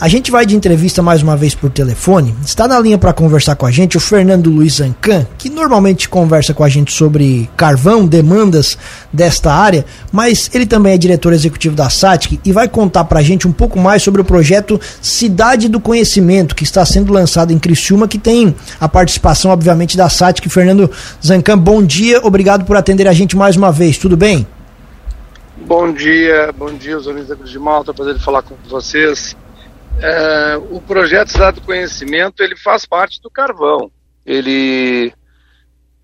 A gente vai de entrevista mais uma vez por telefone. Está na linha para conversar com a gente o Fernando Luiz Ancan, que normalmente conversa com a gente sobre carvão, demandas desta área, mas ele também é diretor executivo da SATIC e vai contar para a gente um pouco mais sobre o projeto Cidade do Conhecimento, que está sendo lançado em Criciúma, que tem a participação, obviamente, da SATIC. Fernando Zancan, bom dia, obrigado por atender a gente mais uma vez, tudo bem? Bom dia, bom dia, os amigos da Cruz de Malta, prazer de falar com vocês. É, o projeto Cidade do Conhecimento ele faz parte do carvão. Ele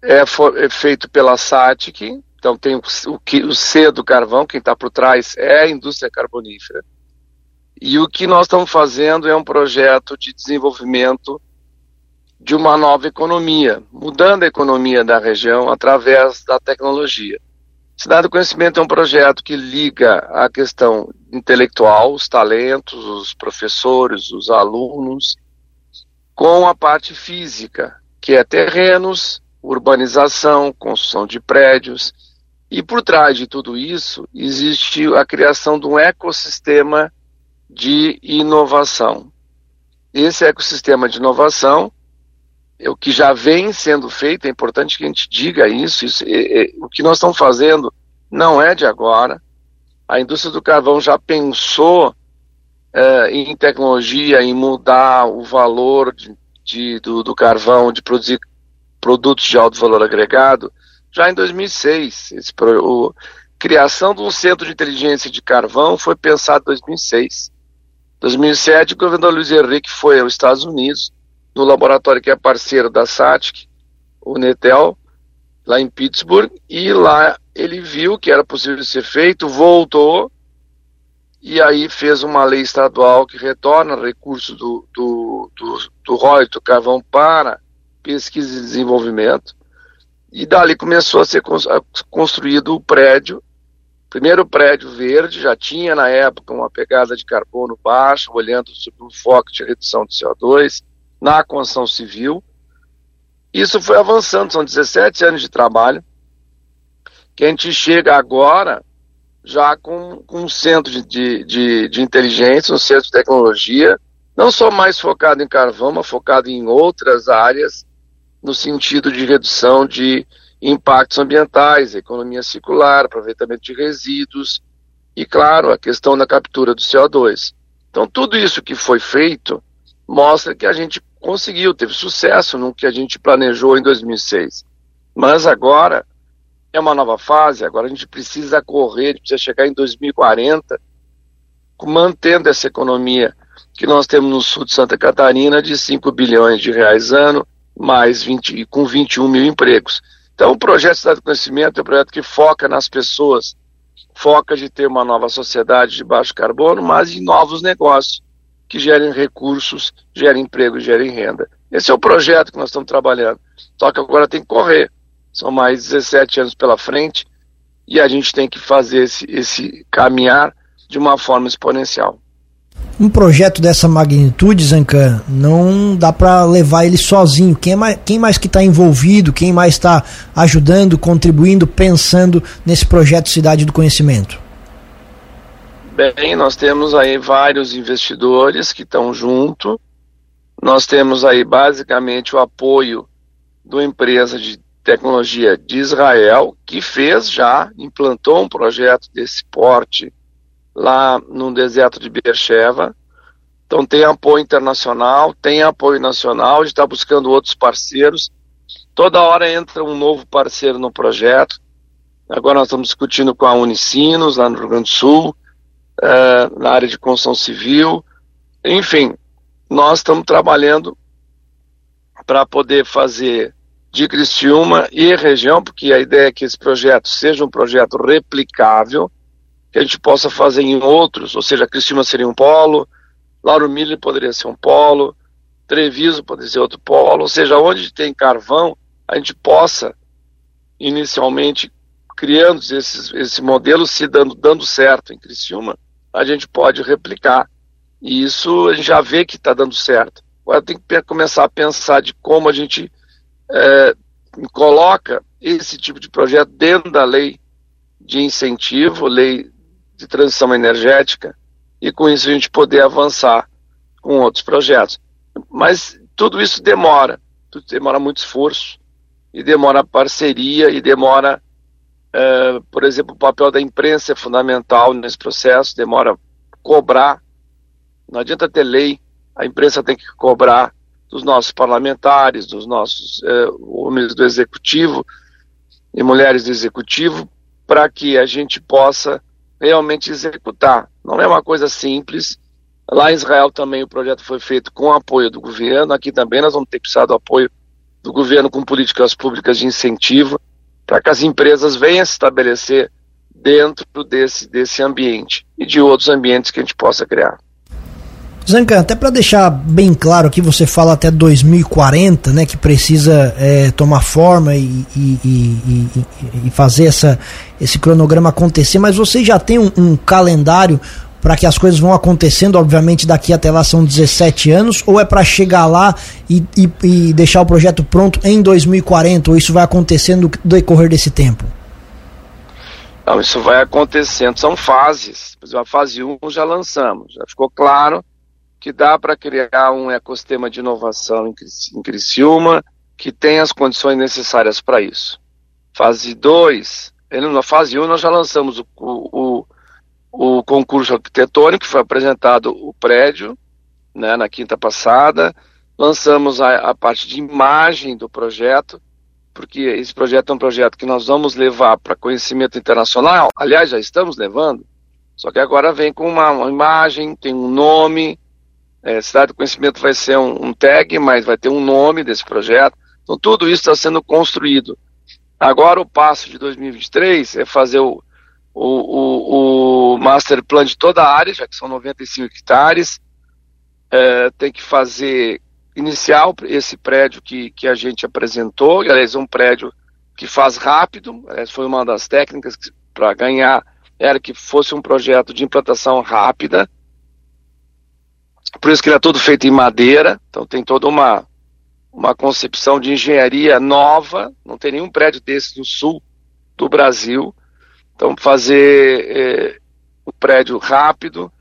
é, é feito pela SATIC, então tem o, o, o C do carvão, quem está por trás é a indústria carbonífera. E o que nós estamos fazendo é um projeto de desenvolvimento de uma nova economia, mudando a economia da região através da tecnologia. Cidade do Conhecimento é um projeto que liga a questão intelectual, os talentos, os professores, os alunos, com a parte física, que é terrenos, urbanização, construção de prédios. E por trás de tudo isso existe a criação de um ecossistema de inovação. Esse ecossistema de inovação é o que já vem sendo feito, é importante que a gente diga isso, isso é, é, o que nós estamos fazendo não é de agora. A indústria do carvão já pensou é, em tecnologia, em mudar o valor de, de, do, do, carvão, de produzir produtos de alto valor agregado, já em 2006. Esse, o, criação de um centro de inteligência de carvão foi pensado em 2006. 2007, o governador Luiz Henrique foi aos Estados Unidos, no laboratório que é parceiro da SATIC, o Netel, lá em Pittsburgh, e lá ele viu que era possível ser feito, voltou, e aí fez uma lei estadual que retorna recursos do, do, do, do royalty do carvão para pesquisa e desenvolvimento, e dali começou a ser construído o prédio, primeiro prédio verde, já tinha na época uma pegada de carbono baixa, olhando sobre um foco de redução de CO2, na construção civil. Isso foi avançando, são 17 anos de trabalho, que a gente chega agora já com, com um centro de, de, de inteligência, um centro de tecnologia, não só mais focado em carvão, mas focado em outras áreas, no sentido de redução de impactos ambientais, economia circular, aproveitamento de resíduos e, claro, a questão da captura do CO2. Então, tudo isso que foi feito mostra que a gente conseguiu, teve sucesso no que a gente planejou em 2006. Mas agora é uma nova fase, agora a gente precisa correr, a gente precisa chegar em 2040 mantendo essa economia que nós temos no sul de Santa Catarina de 5 bilhões de reais ano, mais 20, com 21 mil empregos. Então o projeto Cidade do Conhecimento é um projeto que foca nas pessoas, foca de ter uma nova sociedade de baixo carbono, mas em novos negócios que gerem recursos, gerem emprego, gerem renda. Esse é o projeto que nós estamos trabalhando. Só que agora tem que correr. São mais 17 anos pela frente e a gente tem que fazer esse, esse caminhar de uma forma exponencial. Um projeto dessa magnitude, Zancan, não dá para levar ele sozinho. Quem, é mais, quem mais que está envolvido, quem mais está ajudando, contribuindo, pensando nesse projeto Cidade do Conhecimento? Bem, nós temos aí vários investidores que estão junto. Nós temos aí basicamente o apoio de uma empresa de tecnologia de Israel que fez já, implantou um projeto desse porte lá no deserto de Beersheba. Então tem apoio internacional, tem apoio nacional, a gente está buscando outros parceiros. Toda hora entra um novo parceiro no projeto. Agora nós estamos discutindo com a Unicinos, lá no Rio Grande do Sul, uh, na área de construção civil. Enfim, nós estamos trabalhando para poder fazer de Criciúma e região, porque a ideia é que esse projeto seja um projeto replicável, que a gente possa fazer em outros, ou seja, Criciúma seria um polo, Lauro Miller poderia ser um polo, Treviso poderia ser outro polo, ou seja, onde tem carvão, a gente possa, inicialmente, criando esses, esse modelo, se dando, dando certo em Criciúma, a gente pode replicar. E isso a gente já vê que está dando certo. Agora tem que começar a pensar de como a gente é, coloca esse tipo de projeto dentro da lei de incentivo, lei de transição energética, e com isso a gente poder avançar com outros projetos. Mas tudo isso demora, tudo demora muito esforço, e demora parceria, e demora, uh, por exemplo, o papel da imprensa é fundamental nesse processo, demora cobrar. Não adianta ter lei, a imprensa tem que cobrar dos nossos parlamentares, dos nossos uh, homens do executivo e mulheres do executivo, para que a gente possa realmente executar. Não é uma coisa simples. Lá em Israel também o projeto foi feito com apoio do governo. Aqui também nós vamos ter precisado do apoio do governo com políticas públicas de incentivo para que as empresas venham se estabelecer dentro desse, desse ambiente e de outros ambientes que a gente possa criar. Zancan, até para deixar bem claro aqui, você fala até 2040, né, que precisa é, tomar forma e, e, e, e, fazer essa, esse cronograma acontecer, mas você já tem um, um calendário para que as coisas vão acontecendo, obviamente daqui até lá são 17 anos, ou é para chegar lá e, deixar o projeto pronto em 2040, ou isso vai acontecendo no decorrer desse tempo? Não, isso vai acontecendo, são fases. A fase 1 já lançamos, já ficou claro que dá para criar um ecossistema de inovação em Criciúma que tem as condições necessárias para isso. Fase 2, na fase 1 um, nós já lançamos o, o, o, concurso arquitetônico, foi apresentado o prédio né, na quinta passada, lançamos a, a parte de imagem do projeto, porque esse projeto é um projeto que nós vamos levar para conhecimento internacional, aliás, já estamos levando, só que agora vem com uma, uma imagem, tem um nome, é, Cidade do Conhecimento vai ser um, um, tag, mas vai ter um nome desse projeto. Então, tudo isso está sendo construído. Agora, o passo de 2023 é fazer o, o, o, o master plan de toda a área, já que são 95 hectares. É, tem que fazer, iniciar esse prédio que, que a gente apresentou, aliás, um prédio que faz rápido, aliás, foi uma das técnicas para ganhar, era que fosse um projeto de implantação rápida, por isso que ele é todo feito em madeira, então tem toda uma, uma concepção de engenharia nova, não tem nenhum prédio desse no sul do Brasil. Então, fazer é, o prédio rápido,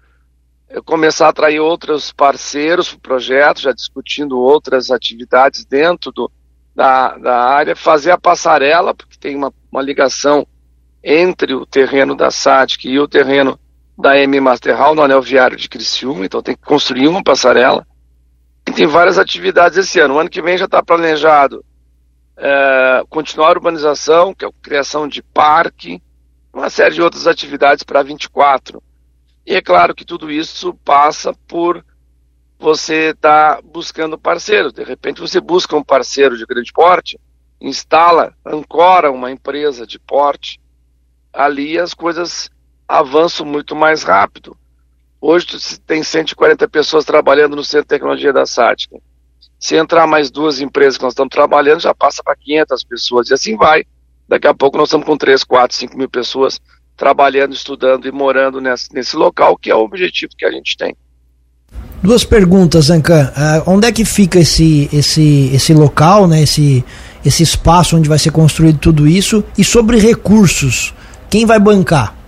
é, começar a atrair outros parceiros para o projeto, já discutindo outras atividades dentro do, da, da área, fazer a passarela, porque tem uma, uma ligação entre o terreno da SATIC e o terreno da M Master Hall no anel viário de Criciúma, então tem que construir uma passarela. E tem várias atividades esse ano. O ano que vem já está planejado é, continuar a urbanização, que é a criação de parque, uma série de outras atividades para 24. E é claro que tudo isso passa por você estar tá buscando parceiros. De repente você busca um parceiro de grande porte, instala, ancora uma empresa de porte, ali as coisas avanço muito mais rápido. Hoje tem 140 pessoas trabalhando no Centro de Tecnologia da Sática. Se entrar mais duas empresas que nós estamos trabalhando, já passa para 500 pessoas e assim vai. Daqui a pouco nós estamos com 3, 4, 5 mil pessoas trabalhando, estudando e morando nesse, nesse local, que é o objetivo que a gente tem. Duas perguntas, Ancan. Uh, onde é que fica esse, esse, esse local, né, esse, esse espaço onde vai ser construído tudo isso? E sobre recursos, quem vai bancar?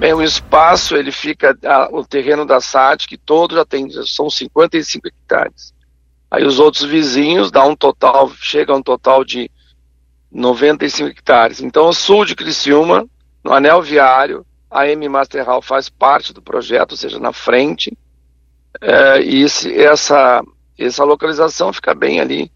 Bem, o espaço, ele fica, o terreno da SAT, que todo já tem, são 55 hectares. Aí os outros vizinhos dá um total, chega a um total de 95 hectares. Então, o sul de Criciúma, no anel viário, a M Master Hall faz parte do projeto, ou seja, na frente. É, e esse, essa, essa localização fica bem ali,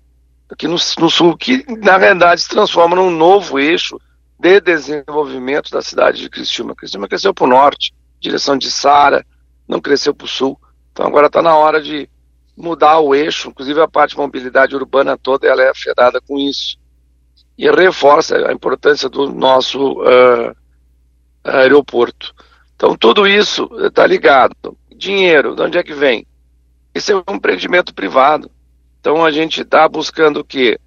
aqui no, no sul, que na verdade se transforma num novo eixo de desenvolvimento da cidade de Criciúma. Criciúma cresceu para o norte, direção de Sara, não cresceu para o sul. Então agora está na hora de mudar o eixo, inclusive a parte de mobilidade urbana toda ela é afetada com isso. E reforça a importância do nosso uh, aeroporto. Então tudo isso está ligado. Dinheiro, de onde é que vem? Esse é um empreendimento privado. Então a gente está buscando o quê?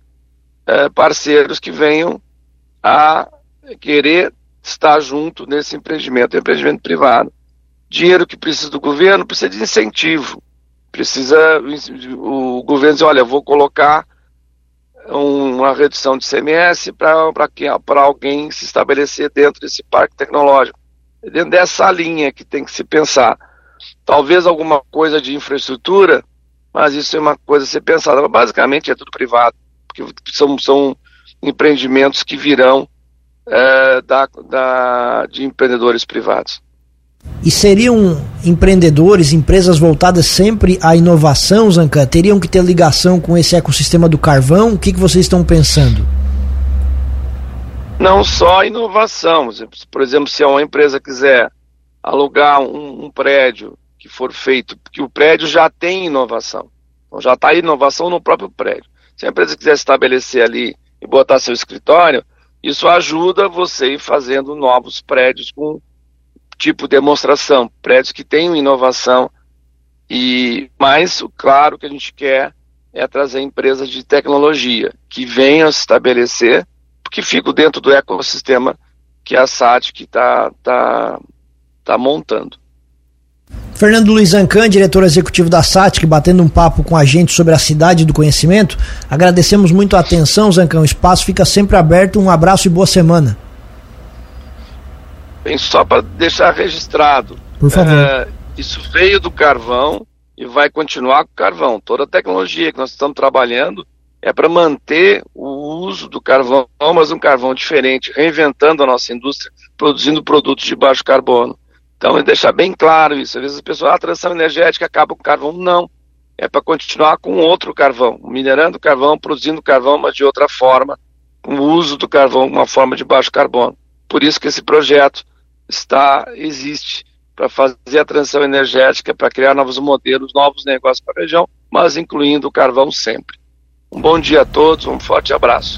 Uh, parceiros que venham a querer estar junto nesse empreendimento, é empreendimento privado. Dinheiro que precisa do governo precisa de incentivo. Precisa o governo dizer, olha, vou colocar uma redução de CMS para alguém se estabelecer dentro desse parque tecnológico. É dentro dessa linha que tem que se pensar. talvez alguma coisa de infraestrutura, mas isso é uma coisa a ser pensada. Basicamente é tudo privado, porque são, são empreendimentos que virão é, da, da, de empreendedores privados. E seriam empreendedores, empresas voltadas sempre à inovação, Zancan? Teriam que ter ligação com esse ecossistema do carvão? O que, que vocês estão pensando? Não só inovação. Por exemplo, se uma empresa quiser alugar um, um prédio que for feito, que o prédio já tem inovação. Então já está inovação no próprio prédio. Se a empresa quiser estabelecer ali e botar seu escritório, isso ajuda você ir fazendo novos prédios com tipo demonstração, prédios que tenham inovação. E mais, claro, que a gente quer é trazer empresas de tecnologia que venham se estabelecer, porque ficam dentro do ecossistema que a SAT está tá, tá montando. Fernando Luiz Ancan, diretor executivo da SATIC, batendo um papo com a gente sobre a cidade do conhecimento. Agradecemos muito a atenção, Zancão. O espaço fica sempre aberto. Um abraço e boa semana. Bem, só para deixar registrado. Por favor. É, isso veio do carvão e vai continuar com o carvão. Toda a tecnologia que nós estamos trabalhando é para manter o uso do carvão, mas um carvão diferente, reinventando a nossa indústria, produzindo produtos de baixo carbono. Então, deixar bem claro isso. Às vezes as pessoas, ah, a transição energética acaba com carvão. Não. É para continuar com outro carvão, minerando carvão, produzindo carvão, mas de outra forma, com o uso do carvão, uma forma de baixo carbono. Por isso que esse projeto está existe para fazer a transição energética, para criar novos modelos, novos negócios para a região, mas incluindo o carvão sempre. Um bom dia a todos, um forte abraço.